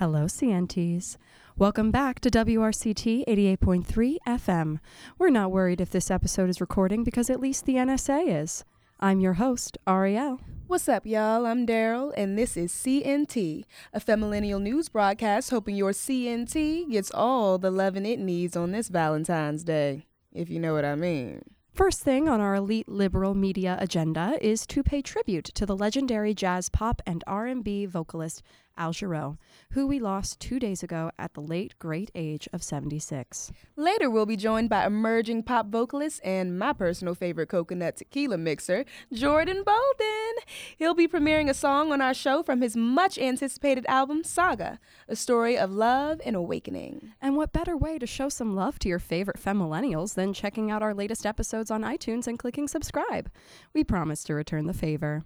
Hello, CNTs. Welcome back to WRCT 88.3 FM. We're not worried if this episode is recording because at least the NSA is. I'm your host, Ariel. What's up, y'all? I'm Daryl, and this is CNT, a femillennial news broadcast hoping your CNT gets all the loving it needs on this Valentine's Day, if you know what I mean. First thing on our elite liberal media agenda is to pay tribute to the legendary jazz pop and R&B vocalist Al Jarreau, who we lost two days ago at the late great age of 76. Later, we'll be joined by emerging pop vocalist and my personal favorite coconut tequila mixer, Jordan Bolden. He'll be premiering a song on our show from his much anticipated album, Saga, a story of love and awakening. And what better way to show some love to your favorite femillennials than checking out our latest episodes on iTunes and clicking subscribe? We promise to return the favor.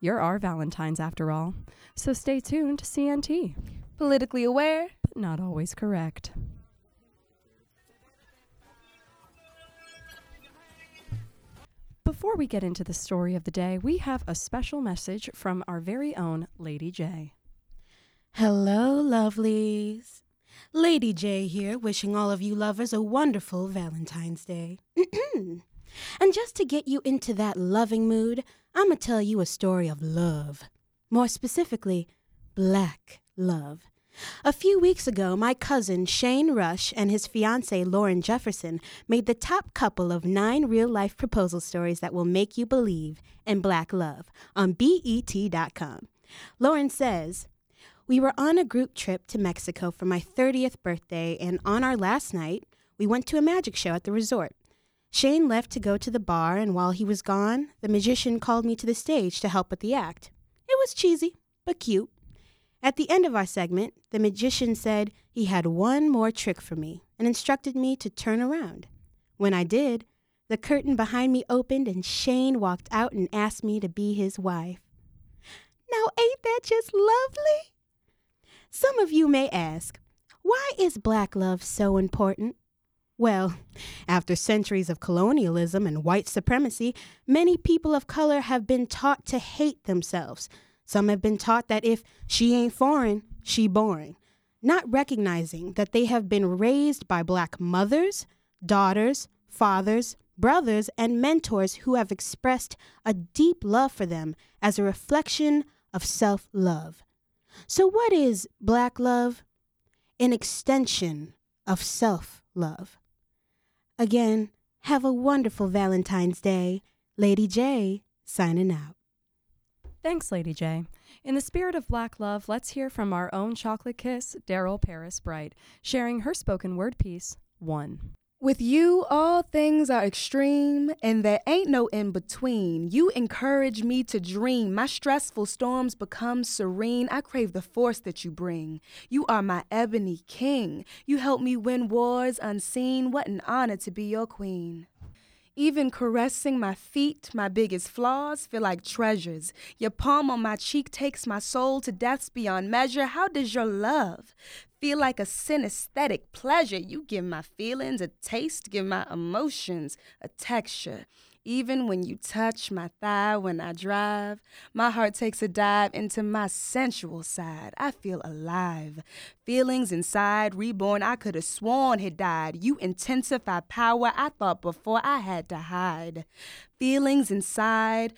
You're our Valentines, after all. So stay tuned to CNT. Politically aware, but not always correct. Before we get into the story of the day, we have a special message from our very own Lady J. Hello, lovelies. Lady J here, wishing all of you lovers a wonderful Valentine's Day. and just to get you into that loving mood, I'm going to tell you a story of love. More specifically, black love. A few weeks ago, my cousin Shane Rush and his fiancee Lauren Jefferson made the top couple of nine real life proposal stories that will make you believe in black love on BET.com. Lauren says, We were on a group trip to Mexico for my 30th birthday, and on our last night, we went to a magic show at the resort. Shane left to go to the bar, and while he was gone, the magician called me to the stage to help with the act. It was cheesy, but cute. At the end of our segment, the magician said he had one more trick for me and instructed me to turn around. When I did, the curtain behind me opened and Shane walked out and asked me to be his wife. Now, ain't that just lovely? Some of you may ask, why is black love so important? Well, after centuries of colonialism and white supremacy, many people of color have been taught to hate themselves. Some have been taught that if she ain't foreign, she boring, not recognizing that they have been raised by black mothers, daughters, fathers, brothers, and mentors who have expressed a deep love for them as a reflection of self love. So, what is black love? An extension of self love. Again, have a wonderful Valentine's Day. Lady J, signing out. Thanks, Lady J. In the spirit of black love, let's hear from our own chocolate kiss, Daryl Paris Bright, sharing her spoken word piece, One. With you, all things are extreme, and there ain't no in between. You encourage me to dream. My stressful storms become serene. I crave the force that you bring. You are my ebony king. You help me win wars unseen. What an honor to be your queen. Even caressing my feet, my biggest flaws, feel like treasures. Your palm on my cheek takes my soul to depths beyond measure. How does your love feel like a synesthetic pleasure? You give my feelings a taste, give my emotions a texture. Even when you touch my thigh when I drive, my heart takes a dive into my sensual side. I feel alive. Feelings inside, reborn, I could have sworn had died. You intensify power I thought before I had to hide. Feelings inside,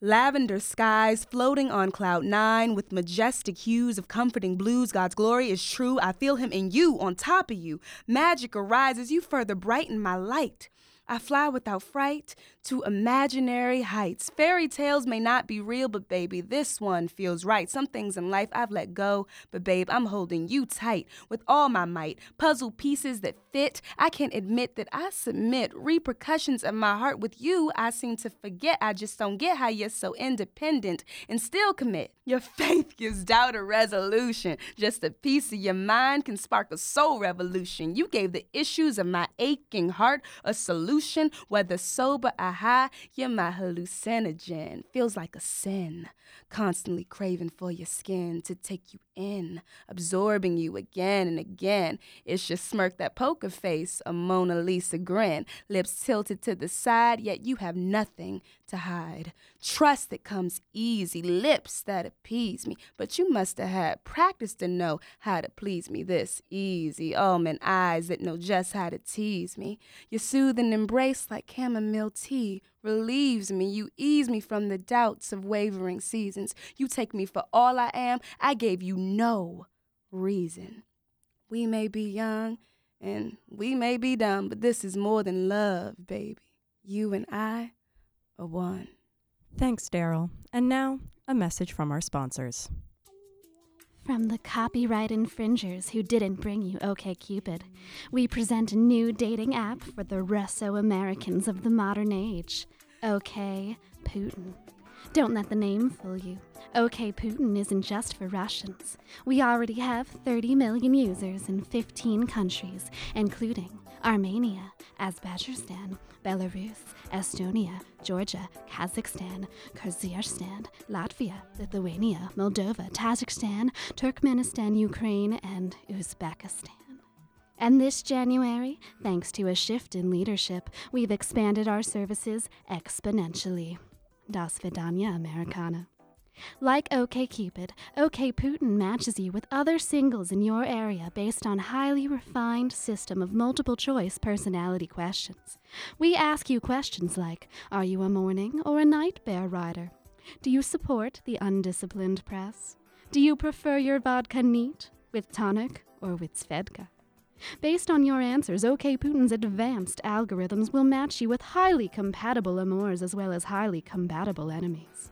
Lavender skies floating on cloud nine with majestic hues of comforting blues. God's glory is true. I feel him in you, on top of you. Magic arises, you further brighten my light. I fly without fright to imaginary heights. Fairy tales may not be real, but baby, this one feels right. Some things in life I've let go, but babe, I'm holding you tight with all my might. Puzzle pieces that fit. I can't admit that I submit repercussions of my heart with you. I seem to forget. I just don't get how you're so independent and still commit. Your faith gives doubt a resolution. Just a piece of your mind can spark a soul revolution. You gave the issues of my aching heart a solution, whether sober or high. You're my hallucinogen. Feels like a sin. Constantly craving for your skin to take you in, absorbing you again and again. It's just smirk that poker face, a Mona Lisa grin, lips tilted to the side, yet you have nothing to hide. Trust that comes easy, lips that appease me, but you must have had practice to know how to please me this easy. Oh, Almond eyes that know just how to tease me. Your soothing embrace like chamomile tea relieves me. You ease me from the doubts of wavering seasons. You take me for all I am. I gave you no reason. We may be young and we may be dumb, but this is more than love, baby. You and I are one. Thanks, Daryl. And now, a message from our sponsors. From the copyright infringers who didn't bring you OKCupid, we present a new dating app for the Russo Americans of the modern age. OK Putin. Don't let the name fool you. OK Putin isn't just for Russians. We already have 30 million users in 15 countries, including Armenia, Azerbaijan, Belarus, Estonia, Georgia, Kazakhstan, Kyrgyzstan, Latvia, Lithuania, Moldova, Tajikistan, Turkmenistan, Ukraine, and Uzbekistan. And this January, thanks to a shift in leadership, we've expanded our services exponentially. Das Vidania Americana. Like OKCupid, OK Putin matches you with other singles in your area based on a highly refined system of multiple choice personality questions. We ask you questions like Are you a morning or a night bear rider? Do you support the undisciplined press? Do you prefer your vodka neat, with tonic, or with Svedka? Based on your answers, OK Putin's advanced algorithms will match you with highly compatible amours as well as highly compatible enemies.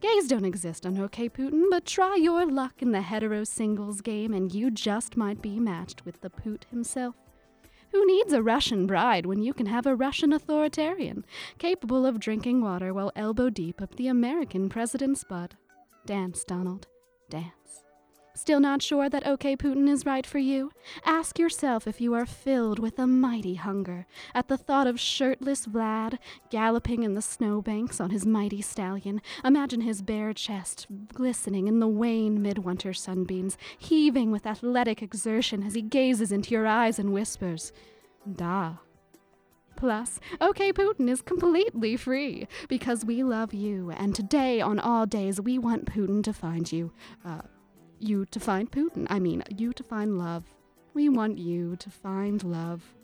Gays don't exist on OK Putin, but try your luck in the hetero singles game and you just might be matched with the Poot himself. Who needs a Russian bride when you can have a Russian authoritarian, capable of drinking water while elbow deep up the American president's butt? Dance, Donald, dance. Still not sure that OK Putin is right for you? Ask yourself if you are filled with a mighty hunger at the thought of shirtless Vlad galloping in the snowbanks on his mighty stallion. Imagine his bare chest glistening in the wan midwinter sunbeams, heaving with athletic exertion as he gazes into your eyes and whispers, Da. Plus, OK Putin is completely free because we love you, and today, on all days, we want Putin to find you. Uh, you to find Putin. I mean, you to find love. We want you to find love.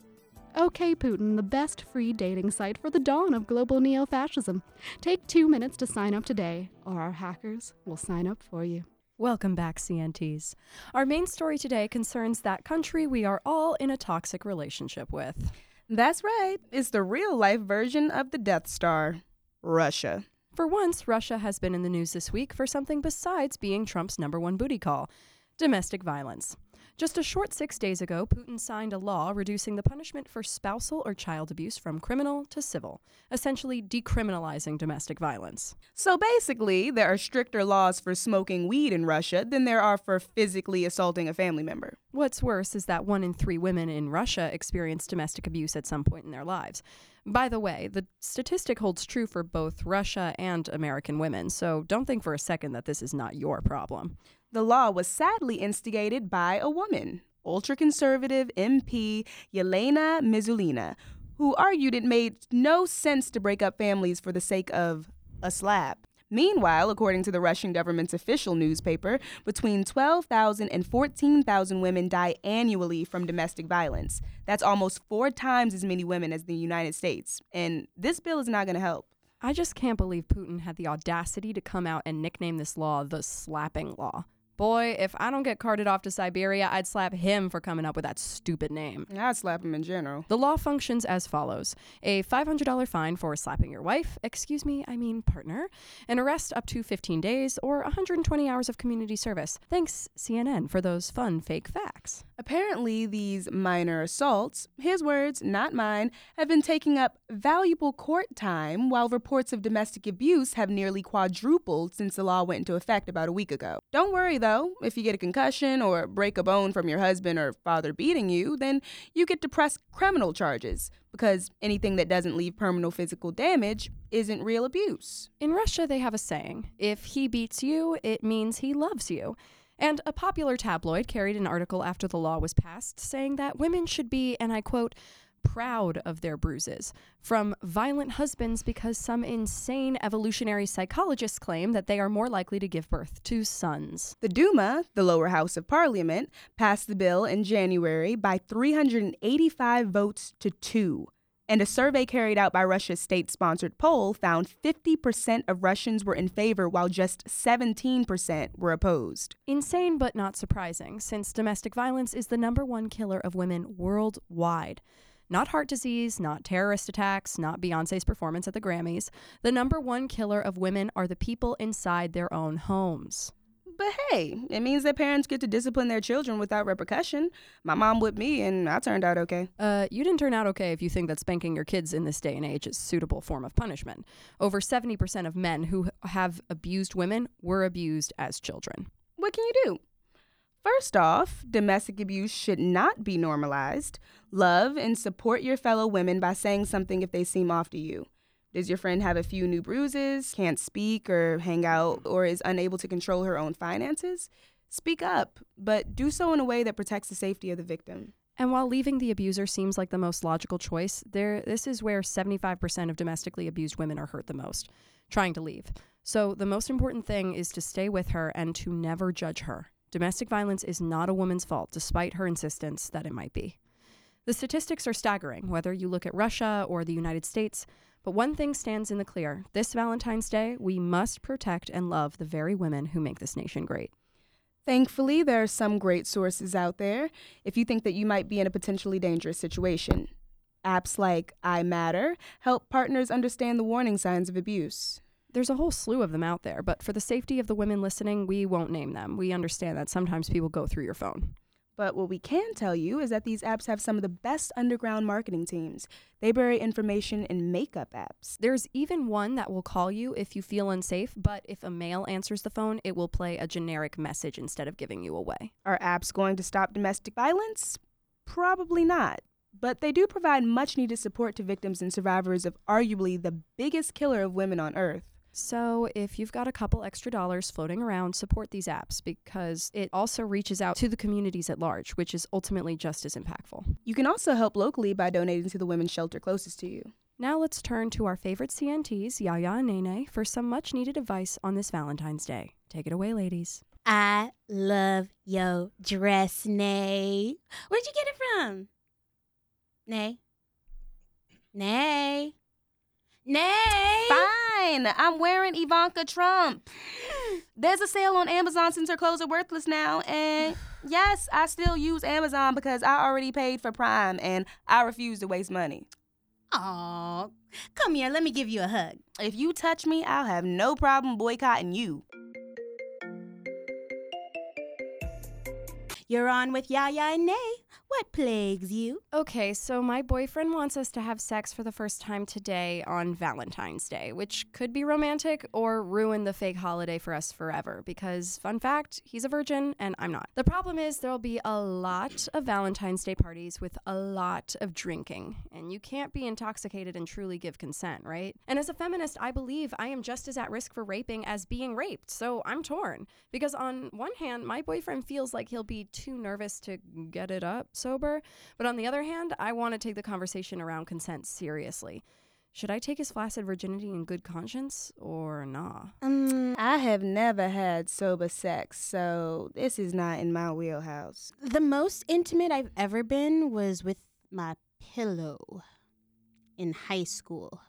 OK Putin, the best free dating site for the dawn of global neo fascism. Take two minutes to sign up today, or our hackers will sign up for you. Welcome back, CNTs. Our main story today concerns that country we are all in a toxic relationship with. That's right. It's the real life version of the Death Star Russia. For once, Russia has been in the news this week for something besides being Trump's number one booty call domestic violence. Just a short six days ago, Putin signed a law reducing the punishment for spousal or child abuse from criminal to civil, essentially decriminalizing domestic violence. So basically, there are stricter laws for smoking weed in Russia than there are for physically assaulting a family member. What's worse is that one in three women in Russia experience domestic abuse at some point in their lives. By the way, the statistic holds true for both Russia and American women, so don't think for a second that this is not your problem. The law was sadly instigated by a woman, ultra conservative MP Yelena Mizulina, who argued it made no sense to break up families for the sake of a slap. Meanwhile, according to the Russian government's official newspaper, between 12,000 and 14,000 women die annually from domestic violence. That's almost four times as many women as the United States. And this bill is not going to help. I just can't believe Putin had the audacity to come out and nickname this law the slapping law. Boy, if I don't get carted off to Siberia, I'd slap him for coming up with that stupid name. I'd slap him in general. The law functions as follows a $500 fine for slapping your wife, excuse me, I mean partner, an arrest up to 15 days, or 120 hours of community service. Thanks, CNN, for those fun fake facts. Apparently, these minor assaults, his words, not mine, have been taking up valuable court time, while reports of domestic abuse have nearly quadrupled since the law went into effect about a week ago. Don't worry, though, if you get a concussion or break a bone from your husband or father beating you, then you get to press criminal charges because anything that doesn't leave permanent physical damage isn't real abuse. In Russia, they have a saying if he beats you, it means he loves you. And a popular tabloid carried an article after the law was passed saying that women should be, and I quote, proud of their bruises from violent husbands because some insane evolutionary psychologists claim that they are more likely to give birth to sons. The Duma, the lower house of parliament, passed the bill in January by 385 votes to 2. And a survey carried out by Russia's state sponsored poll found 50% of Russians were in favor, while just 17% were opposed. Insane, but not surprising, since domestic violence is the number one killer of women worldwide. Not heart disease, not terrorist attacks, not Beyonce's performance at the Grammys. The number one killer of women are the people inside their own homes. But hey, it means that parents get to discipline their children without repercussion. My mom whipped me, and I turned out okay. Uh, you didn't turn out okay if you think that spanking your kids in this day and age is a suitable form of punishment. Over 70% of men who have abused women were abused as children. What can you do? First off, domestic abuse should not be normalized. Love and support your fellow women by saying something if they seem off to you. Does your friend have a few new bruises, can't speak or hang out, mm-hmm. or is unable to control her own finances? Speak up, but do so in a way that protects the safety of the victim. And while leaving the abuser seems like the most logical choice, there this is where 75% of domestically abused women are hurt the most, trying to leave. So the most important thing is to stay with her and to never judge her. Domestic violence is not a woman's fault, despite her insistence that it might be. The statistics are staggering, whether you look at Russia or the United States, but one thing stands in the clear. This Valentine's Day, we must protect and love the very women who make this nation great. Thankfully, there are some great sources out there if you think that you might be in a potentially dangerous situation. Apps like I Matter help partners understand the warning signs of abuse. There's a whole slew of them out there, but for the safety of the women listening, we won't name them. We understand that sometimes people go through your phone. But what we can tell you is that these apps have some of the best underground marketing teams. They bury information in makeup apps. There's even one that will call you if you feel unsafe, but if a male answers the phone, it will play a generic message instead of giving you away. Are apps going to stop domestic violence? Probably not. But they do provide much needed support to victims and survivors of arguably the biggest killer of women on earth. So, if you've got a couple extra dollars floating around, support these apps because it also reaches out to the communities at large, which is ultimately just as impactful. You can also help locally by donating to the women's shelter closest to you. Now, let's turn to our favorite CNTs, Yaya and Nene, for some much needed advice on this Valentine's Day. Take it away, ladies. I love your dress, Nay. Where'd you get it from? Nay. Nay. Nay. Fine, I'm wearing Ivanka Trump. There's a sale on Amazon since her clothes are worthless now, and yes, I still use Amazon because I already paid for Prime and I refuse to waste money. Aw, come here. Let me give you a hug. If you touch me, I'll have no problem boycotting you. You're on with Yaya and Nay. What plagues you? Okay, so my boyfriend wants us to have sex for the first time today on Valentine's Day, which could be romantic or ruin the fake holiday for us forever. Because, fun fact, he's a virgin and I'm not. The problem is there'll be a lot of Valentine's Day parties with a lot of drinking, and you can't be intoxicated and truly give consent, right? And as a feminist, I believe I am just as at risk for raping as being raped, so I'm torn. Because, on one hand, my boyfriend feels like he'll be too nervous to get it up sober. But on the other hand, I want to take the conversation around consent seriously. Should I take his flaccid virginity in good conscience or nah? Um, I have never had sober sex, so this is not in my wheelhouse. the most intimate I've ever been was with my pillow in high school.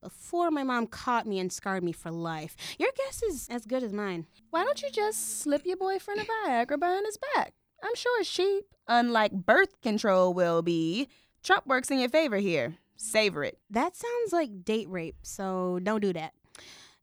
Before my mom caught me and scarred me for life. Your guess is as good as mine. Why don't you just slip your boyfriend a Viagra behind his back? I'm sure it's cheap. Unlike birth control will be, Trump works in your favor here. Savor it. That sounds like date rape, so don't do that.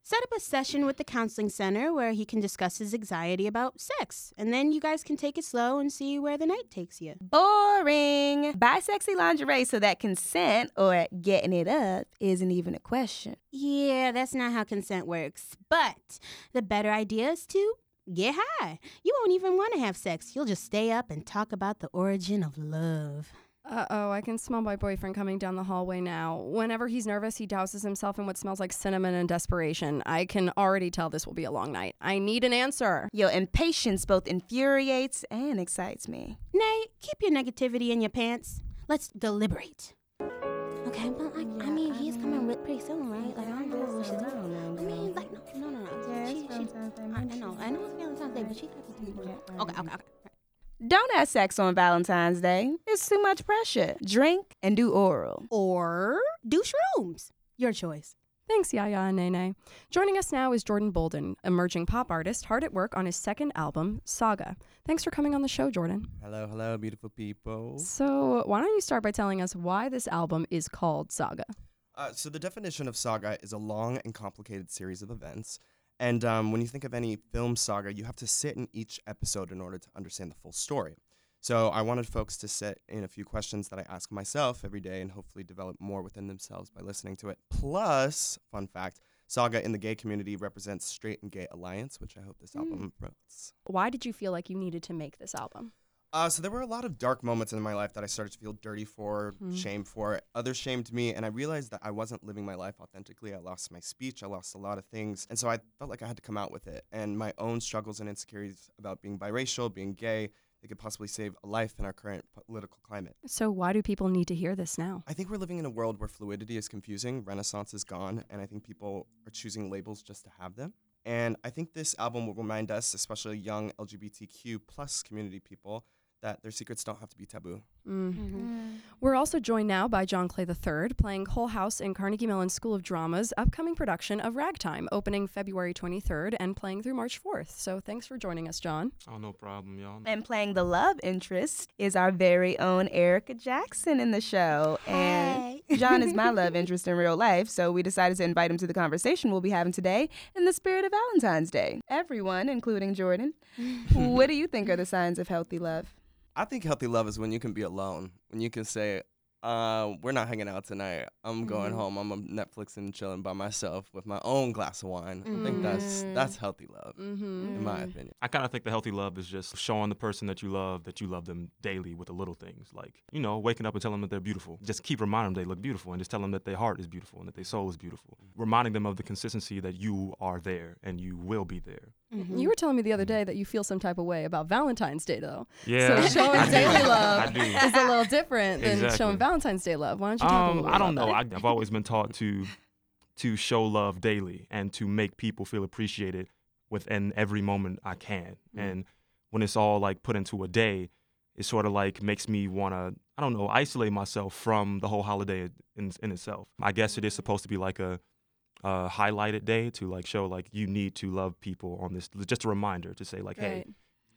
Set up a session with the counseling center where he can discuss his anxiety about sex, and then you guys can take it slow and see where the night takes you. Boring. Buy sexy lingerie so that consent or getting it up isn't even a question. Yeah, that's not how consent works. But the better idea is to get high. You won't even want to have sex. You'll just stay up and talk about the origin of love. Uh oh, I can smell my boyfriend coming down the hallway now. Whenever he's nervous, he douses himself in what smells like cinnamon and desperation. I can already tell this will be a long night. I need an answer. Your impatience both infuriates and excites me. Nay, keep your negativity in your pants. Let's deliberate. Okay, but like, I mean, he's coming with pretty soon, right? Like, I don't know what we should do. I mean, like, no, no, no, no. She, she, I, I know, I know it's Valentine's Day, but she got to be Okay, okay, okay. Don't have sex on Valentine's Day. It's too much pressure. Drink and do oral. Or do shrooms. Your choice. Thanks, Yaya and Nene. Joining us now is Jordan Bolden, emerging pop artist, hard at work on his second album, Saga. Thanks for coming on the show, Jordan. Hello, hello, beautiful people. So, why don't you start by telling us why this album is called Saga? Uh, so, the definition of saga is a long and complicated series of events. And um, when you think of any film saga, you have to sit in each episode in order to understand the full story. So, I wanted folks to sit in a few questions that I ask myself every day and hopefully develop more within themselves by listening to it. Plus, fun fact, Saga in the gay community represents straight and gay alliance, which I hope this album promotes. Why did you feel like you needed to make this album? Uh, so there were a lot of dark moments in my life that I started to feel dirty for, Mhm. shame for. Others shamed me, and I realized that I wasn't living my life authentically. I lost my speech, I lost a lot of things, and so I felt like I had to come out with it. And my own struggles and insecurities about being biracial, being gay, they could possibly save a life in our current political climate. So, why do people need to hear this now? I think we're living in a world where fluidity is confusing, renaissance is gone, and I think people are choosing labels just to have them. And I think this album will remind us, especially young LGBTQ plus community people, that their secrets don't have to be taboo. Mm. We're also joined now by John Clay III, playing Coalhouse in Carnegie Mellon School of Drama's upcoming production of Ragtime, opening February 23rd and playing through March 4th. So, thanks for joining us, John. Oh, no problem, y'all. And playing the love interest is our very own Erica Jackson in the show. And John is my love interest in real life, so we decided to invite him to the conversation we'll be having today in the spirit of Valentine's Day. Everyone, including Jordan, what do you think are the signs of healthy love? I think healthy love is when you can be alone, when you can say, uh, we're not hanging out tonight. I'm going Mhm. home. I'm um, Netflix and chilling by myself with my own glass of wine. I think that's that's healthy love, Mm-hmm. in my opinion. I kind of think the healthy love is just showing the person that you love that you love them daily with the little things. Like, you know, waking up and telling them that they're beautiful. Just keep reminding them they look beautiful and just tell them that their heart is beautiful and that their soul is beautiful. Reminding them of the consistency that you are there and you will be there. Mm-hmm. You were telling me the other day that you feel some type of way about Valentine's Day, though. Yeah. So, showing daily love is a little different than Exactly. showing Valentine's Day love. Why don't you talk a Um, little I don't know. I, I've always been taught to to show love daily and to make people feel appreciated within every moment I can. Mm. And when it's all like put into a day, it sort of like makes me want to I don't know isolate myself from the whole holiday in in itself. I guess it is supposed to be like a a highlighted day to like show like you need to love people on this just a reminder to say like hey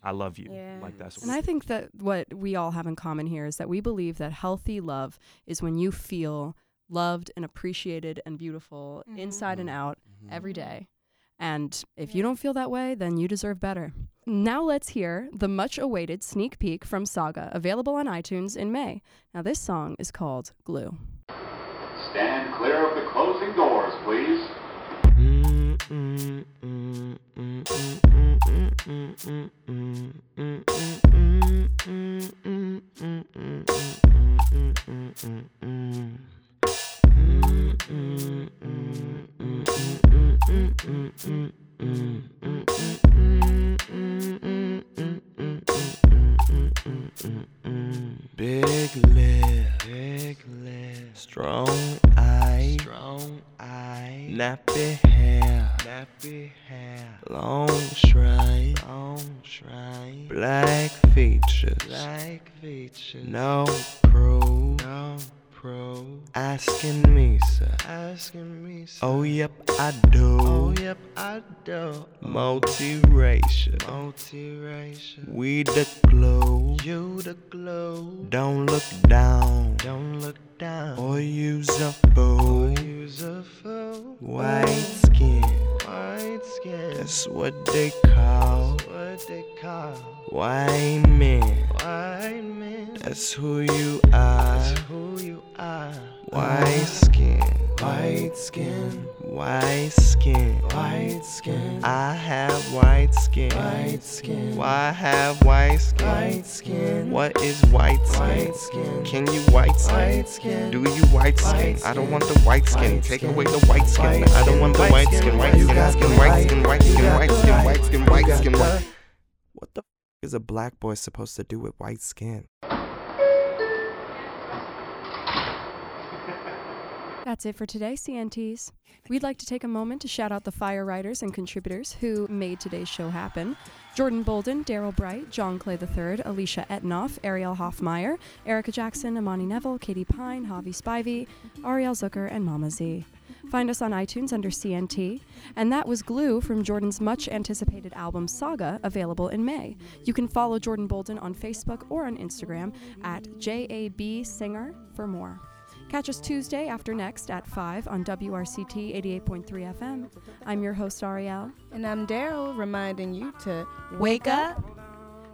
I love you Yeah. like that's And I think that what we all have in common here is that we believe that healthy love is when you feel loved and appreciated and beautiful Mhm. inside and out Mhm. every day. And if you don't feel that way, then you deserve better. Now let's hear the much awaited sneak peek from Saga, available on iTunes in May. Now, this song is called Glue. Stand clear of the closing doors, please. Big lip, strong eye, strong eye, nappy hair, nappy hair, long stride, long stride, black features, black features, no pro, no pro, asking me, sir, asking me, sir. Oh yep, I do. Oh yep, I do. Multiracial, multiracial. We the glow, you the glow. Don't look down, don't look down. Or use a fool, or use a fool. White skin, white skin. That's what they call, That's what they call. White men, white men. That's who you are, That's who you are. White skin, white skin, white skin, white skin. I have white skin, white skin. Why have white skin? White skin. What is white skin? White skin. Can you white skin? White skin. Do you white skin? I don't want the white skin. Take away the white skin. I don't want the white skin. White skin, white skin, white skin, white skin, white skin, white skin, white skin. What the f- is a black boy supposed to do with white skin? That's it for today, CNTs. We'd like to take a moment to shout out the fire writers and contributors who made today's show happen Jordan Bolden, Daryl Bright, John Clay III, Alicia Etnoff, Ariel Hoffmeyer, Erica Jackson, Amani Neville, Katie Pine, Javi Spivey, Ariel Zucker, and Mama Z. Find us on iTunes under CNT. And that was Glue from Jordan's much anticipated album Saga, available in May. You can follow Jordan Bolden on Facebook or on Instagram at JAB Singer for more. Catch us Tuesday after next at 5 on WRCT 88.3 FM. I'm your host, Ariel. And I'm Daryl, reminding you to Wake up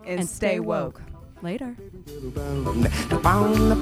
and, and stay woke. Later. Bound, bound,